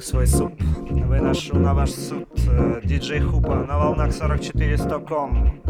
в свой суп. Выношу на ваш суд э, диджей Хупа на волнах 44 100 ком.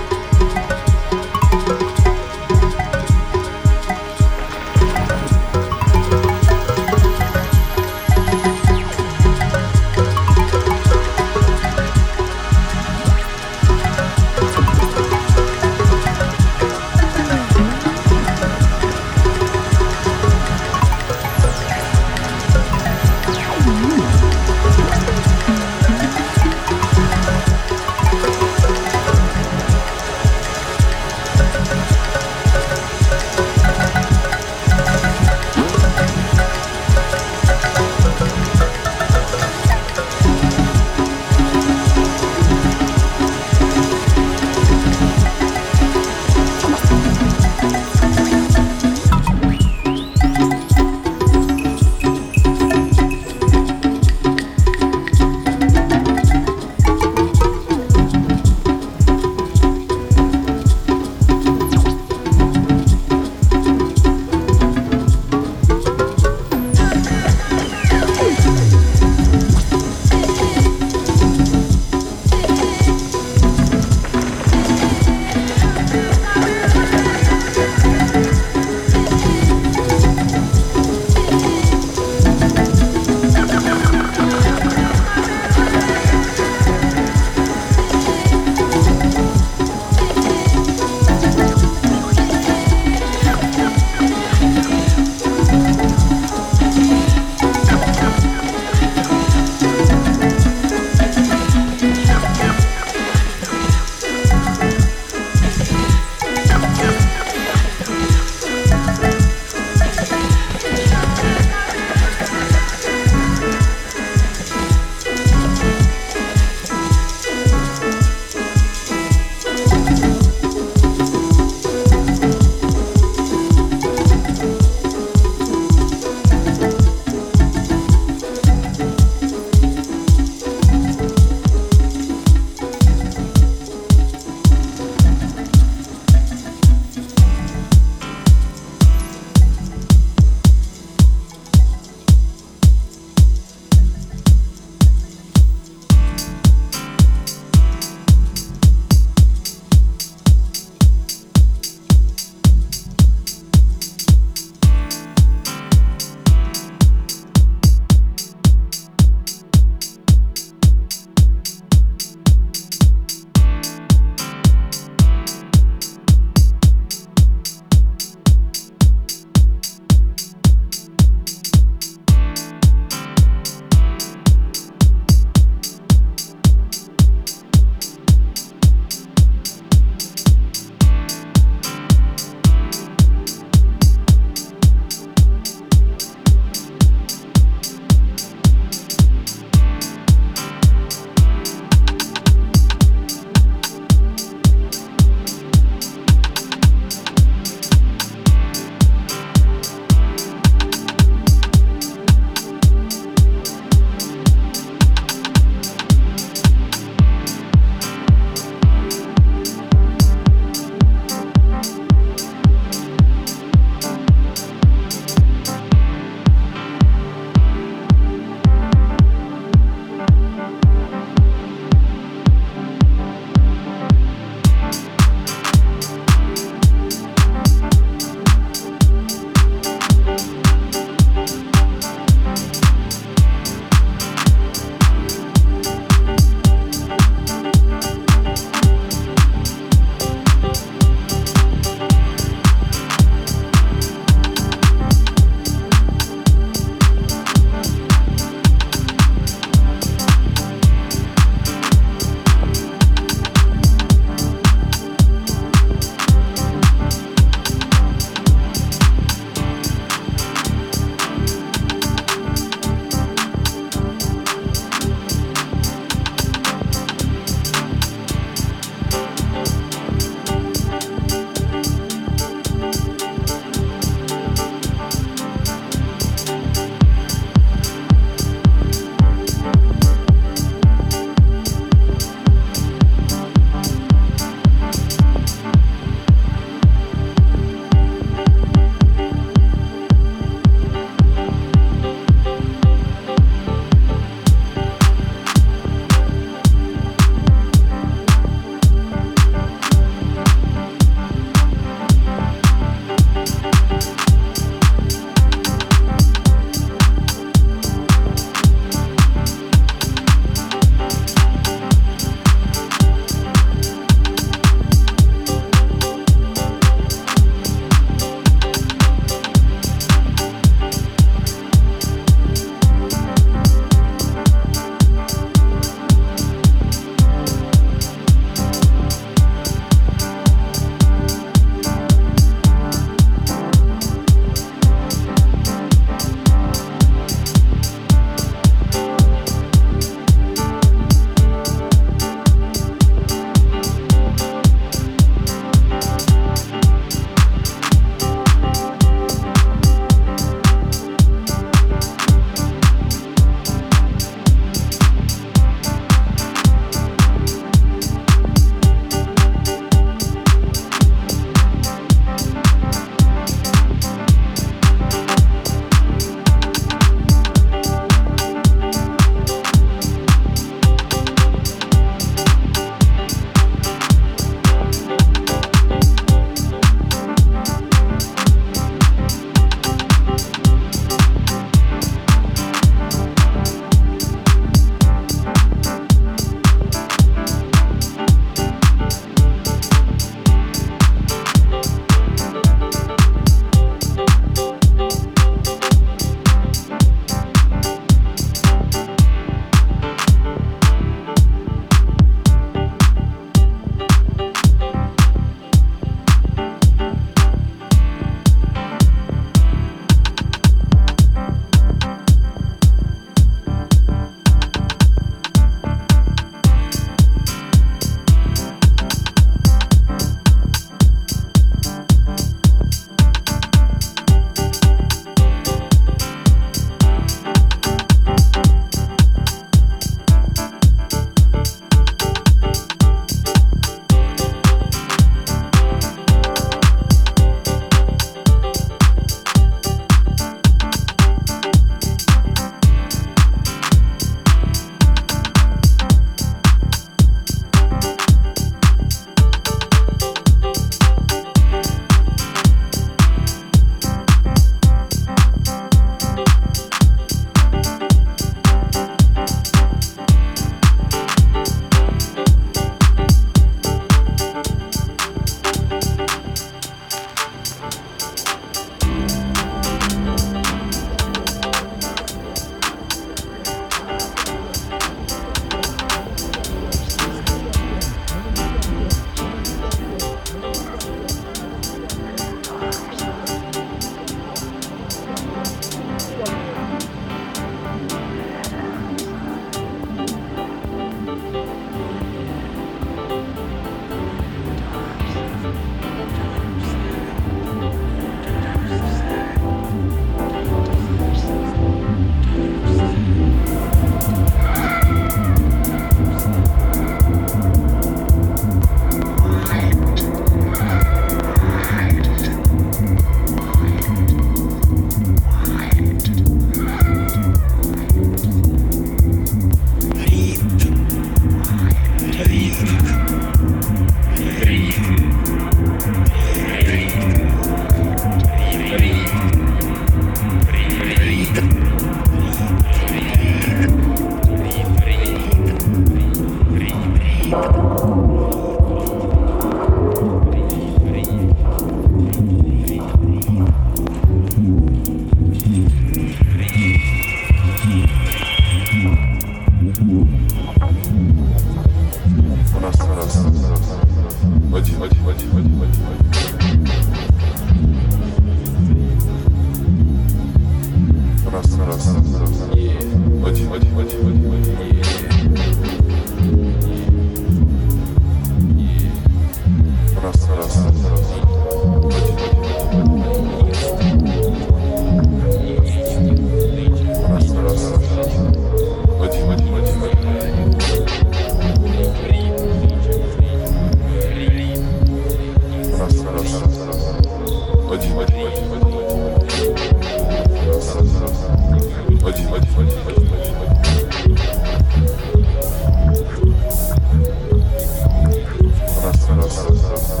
Раз, раз, раз, раз.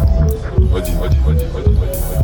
Один, один, один, один, один.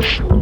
Thank you.